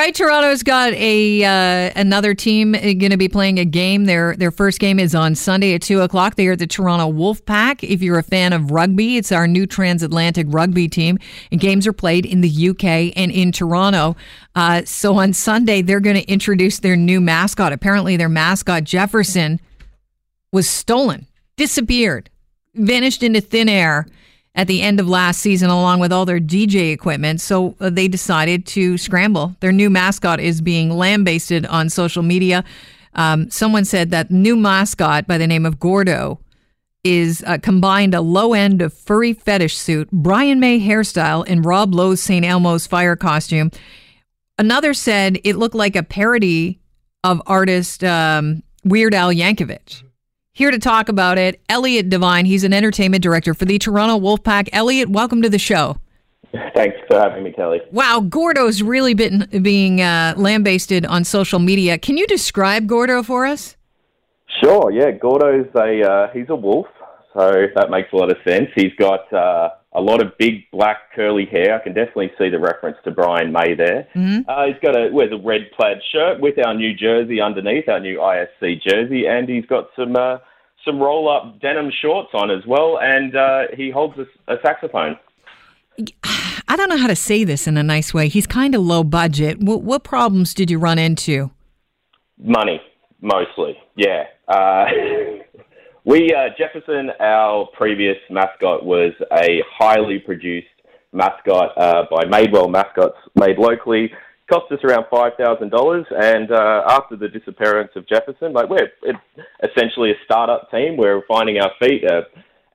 right, Toronto's got a uh, another team going to be playing a game. Their their first game is on Sunday at two o'clock. They are the Toronto Wolfpack. If you're a fan of rugby, it's our new transatlantic rugby team. And games are played in the UK and in Toronto. Uh, so on Sunday, they're going to introduce their new mascot. Apparently, their mascot Jefferson was stolen, disappeared, vanished into thin air at the end of last season, along with all their DJ equipment. So uh, they decided to scramble. Their new mascot is being lambasted on social media. Um, someone said that new mascot by the name of Gordo is uh, combined a low end of furry fetish suit, Brian May hairstyle, and Rob Lowe's St. Elmo's fire costume. Another said it looked like a parody of artist um, Weird Al Yankovic. Here to talk about it, Elliot Devine. He's an entertainment director for the Toronto Wolfpack. Elliot, welcome to the show. Thanks for having me, Kelly. Wow, Gordo's really been being uh, lambasted on social media. Can you describe Gordo for us? Sure. Yeah, Gordo's a uh, he's a wolf, so that makes a lot of sense. He's got uh, a lot of big black curly hair. I can definitely see the reference to Brian May there. Mm-hmm. Uh, he's got a wears a red plaid shirt with our new jersey underneath, our new ISC jersey, and he's got some uh, some roll up denim shorts on as well, and uh, he holds a, a saxophone. I don't know how to say this in a nice way. He's kind of low budget. What, what problems did you run into? Money, mostly. Yeah. Uh, we uh, Jefferson, our previous mascot, was a highly produced mascot uh, by Madewell Mascots, made locally cost us around five thousand dollars. And uh, after the disappearance of Jefferson, like we're essentially a startup team. We're finding our feet, uh,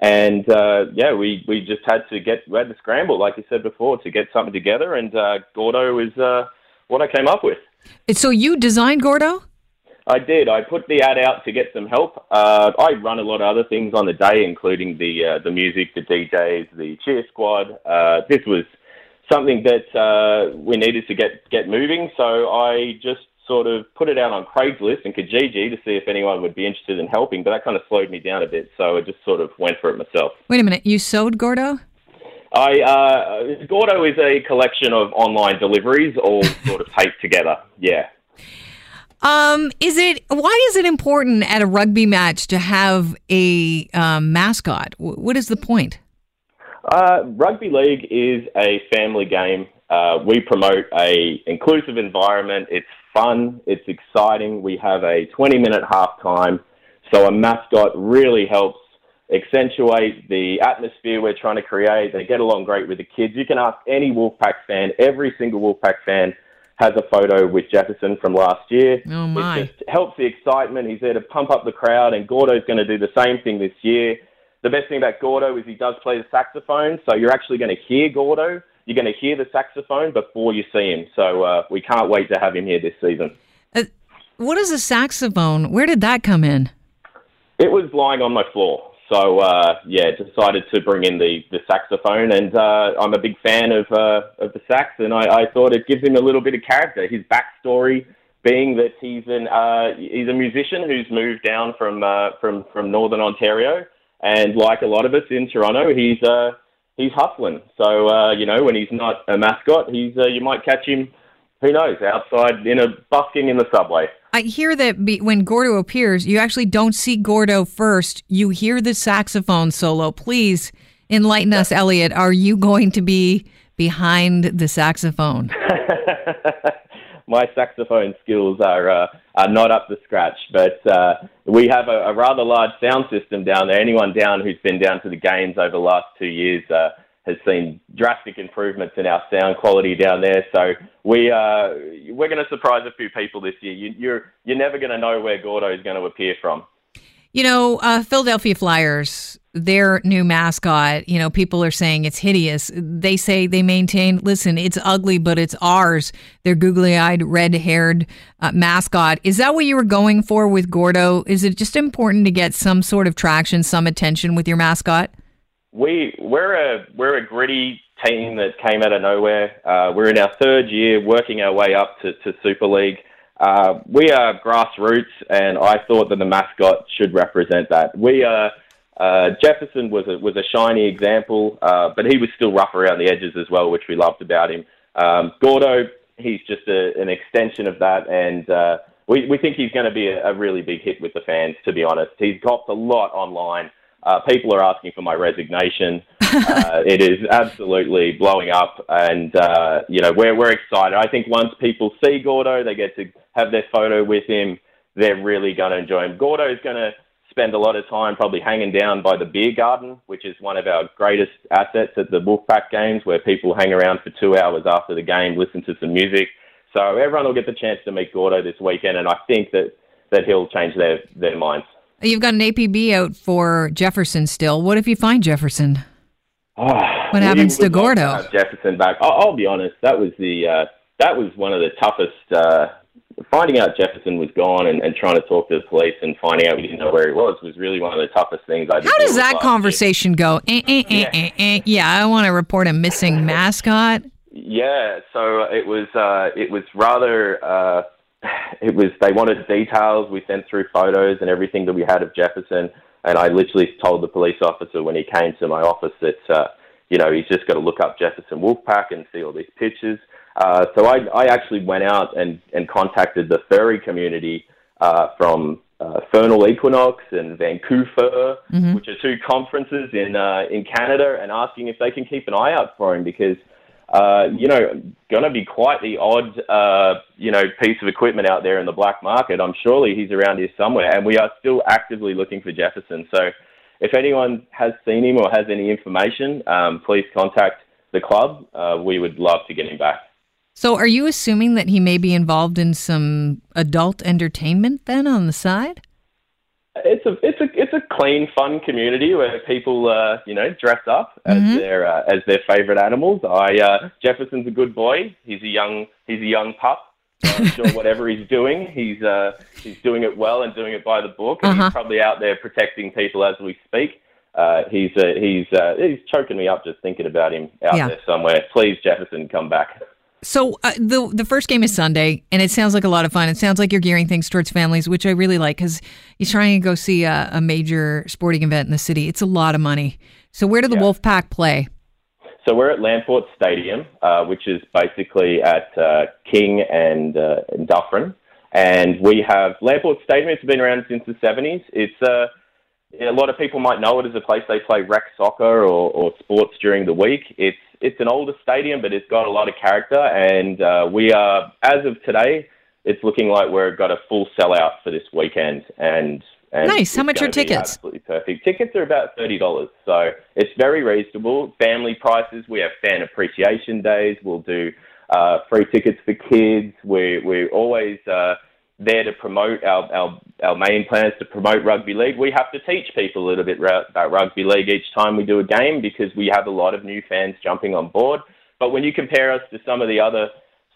and uh, yeah, we we just had to get we had to scramble, like you said before, to get something together. And uh, Gordo is uh, what I came up with. So you designed Gordo? I did. I put the ad out to get some help. Uh, I run a lot of other things on the day, including the uh, the music, the DJs, the cheer squad. Uh, this was something that uh, we needed to get get moving. So I just sort of put it out on Craigslist and Kijiji to see if anyone would be interested in helping, but that kind of slowed me down a bit. So I just sort of went for it myself. Wait a minute, you sewed Gordo? I uh, Gordo is a collection of online deliveries, all sort of taped together. Yeah. Um, is it why is it important at a rugby match to have a um, mascot? What is the point? Uh, rugby league is a family game. Uh, we promote a inclusive environment. It's fun. It's exciting. We have a 20 minute halftime. So a mascot really helps accentuate the atmosphere we're trying to create. They get along great with the kids. You can ask any Wolfpack fan. Every single Wolfpack fan has a photo with Jefferson from last year. Oh my! It just helps the excitement. He's there to pump up the crowd, and Gordo's going to do the same thing this year the best thing about Gordo is he does play the saxophone, so you're actually going to hear Gordo. You're going to hear the saxophone before you see him. So uh, we can't wait to have him here this season. Uh, what is a saxophone? Where did that come in? It was lying on my floor. So uh, yeah, decided to bring in the, the saxophone, and uh, I'm a big fan of uh, of the sax, and I, I thought it gives him a little bit of character. His backstory being that he's an uh, he's a musician who's moved down from uh, from from northern Ontario, and like a lot of us in Toronto, he's uh, he's hustling. So uh, you know, when he's not a mascot, he's uh, you might catch him. Who knows? Outside in a busking in the subway. I hear that be, when Gordo appears, you actually don't see Gordo first. You hear the saxophone solo. Please enlighten us, Elliot. Are you going to be behind the saxophone? my saxophone skills are uh, are not up to scratch. But uh, we have a, a, rather large sound system down there. Anyone down who's been down to the games over the last two years uh, has seen drastic improvements in our sound quality down there. So we uh, we're going to surprise a few people this year. You, you're you're never going to know where Gordo is going to appear from. You know, uh, Philadelphia Flyers, their new mascot, you know, people are saying it's hideous. They say they maintain, listen, it's ugly, but it's ours. Their googly eyed, red haired uh, mascot. Is that what you were going for with Gordo? Is it just important to get some sort of traction, some attention with your mascot? We, we're, a, we're a gritty team that came out of nowhere. Uh, we're in our third year working our way up to, to Super League. Uh, we are grassroots, and I thought that the mascot should represent that. We are. Uh, Jefferson was a, was a shiny example, uh, but he was still rough around the edges as well, which we loved about him. Um, Gordo, he's just a, an extension of that, and uh, we we think he's going to be a, a really big hit with the fans. To be honest, he's got a lot online. Uh, people are asking for my resignation. uh, it is absolutely blowing up, and uh, you know we're we're excited. I think once people see Gordo, they get to have their photo with him. They're really going to enjoy him. Gordo is going to spend a lot of time probably hanging down by the beer garden, which is one of our greatest assets at the Wolfpack games, where people hang around for two hours after the game, listen to some music. So everyone will get the chance to meet Gordo this weekend, and I think that, that he'll change their, their minds. You've got an APB out for Jefferson still. What if you find Jefferson? Oh, what happens to Gordo? Jefferson back. I'll, I'll, be honest. That was the uh, that was one of the toughest uh, finding out Jefferson was gone and, and, trying to talk to the police and finding out we didn't know where he was was really one of the toughest things I did. How does that conversation year. go? Eh, eh, eh, yeah. Eh, yeah, I want to report a missing mascot. Yeah, so it was uh, it was rather uh, it was they wanted details. We sent through photos and everything that we had of Jefferson, and I literally told the police officer when he came to my office that uh, you know he's just got to look up Jefferson Wolfpack and see all these pictures. Uh, so I, I actually went out and, and contacted the furry community uh, from uh, Furnal Equinox and VancouFur, mm-hmm. which are two conferences in uh, in Canada, and asking if they can keep an eye out for him because uh, you know going to be quite the odd uh, you know piece of equipment out there in the black market. I'm surely he's around here somewhere, and we are still actively looking for Jefferson. So if anyone has seen him or has any information, um, please contact the club. Uh, we would love to get him back. So, are you assuming that he may be involved in some adult entertainment then on the side? It's a it's a it's a clean, fun community where people uh, you know dress up as mm-hmm. their uh, as their favorite animals. I uh, Jefferson's a good boy. He's a young he's a young pup. I'm sure whatever he's doing, he's uh, he's doing it well and doing it by the book. And uh-huh. he's probably out there protecting people as we speak. Uh, he's uh, he's uh, he's choking me up just thinking about him out yeah. there somewhere. Please, Jefferson, come back. So uh, the the first game is Sunday, and it sounds like a lot of fun. It sounds like you're gearing things towards families, which I really like because you're trying to go see a, a, major sporting event in the city. It's a lot of money. So where do the yeah. Wolfpack play? So we're at Lamport Stadium, uh, which is basically at uh, King and, uh, and Dufferin, and we have Lamport Stadium. It's been around since the 70s. It's uh, a lot of people might know it as a place they play rec soccer or, or sports during the week. It's it's an older stadium, but it's got a lot of character, and uh, we are as of today, it's looking like we've got a full sellout for this weekend. And, and nice. How much are tickets? Absolutely perfect. Tickets are about thirty dollars, so it's very reasonable. Family prices. We have fan appreciation days. We'll do uh, free tickets for kids. We we always. Uh, there to promote our, our, our main plans to promote rugby league. We have to teach people a little bit about rugby league each time we do a game because we have a lot of new fans jumping on board. But when you compare us to some of the other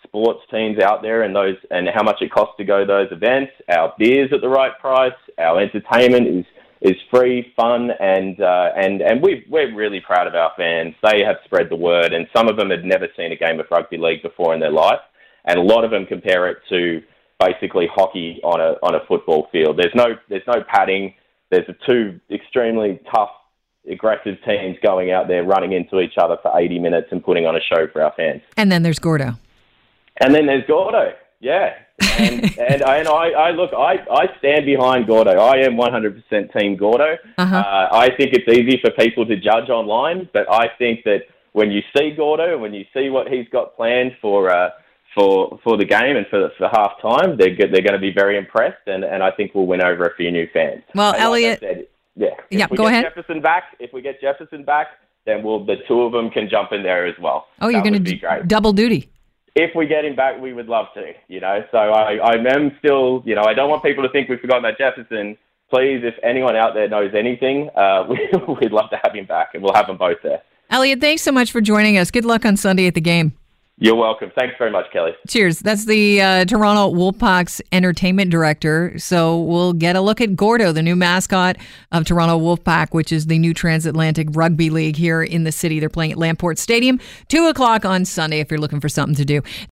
sports teams out there and those and how much it costs to go to those events, our beers at the right price, our entertainment is is free, fun, and uh, and and we we're really proud of our fans. They have spread the word, and some of them had never seen a game of rugby league before in their life, and a lot of them compare it to basically hockey on a on a football field. There's no there's no padding. There's two extremely tough, aggressive teams going out there running into each other for 80 minutes and putting on a show for our fans. And then there's Gordo. And then there's Gordo. Yeah. and and, I, and I, I look I, I stand behind Gordo. I am 100% team Gordo. Uh-huh. Uh, I think it's easy for people to judge online, but I think that when you see Gordo, and when you see what he's got planned for uh, for for the game and for for half time, they're they're going to be very impressed, and, and I think we'll win over a few new fans. Well, and Elliot, like said, yeah, yeah, go ahead. Jefferson back. If we get Jefferson back, then we'll the two of them can jump in there as well. Oh, you're going to d- double duty. If we get him back, we would love to. You know, so I I am still you know I don't want people to think we've forgotten about Jefferson. Please, if anyone out there knows anything, uh, we, we'd love to have him back, and we'll have them both there. Elliot, thanks so much for joining us. Good luck on Sunday at the game. You're welcome. Thanks very much, Kelly. Cheers. That's the uh, Toronto Wolfpack's entertainment director. So we'll get a look at Gordo, the new mascot of Toronto Wolfpack, which is the new transatlantic rugby league here in the city. They're playing at Lamport Stadium, 2 o'clock on Sunday if you're looking for something to do.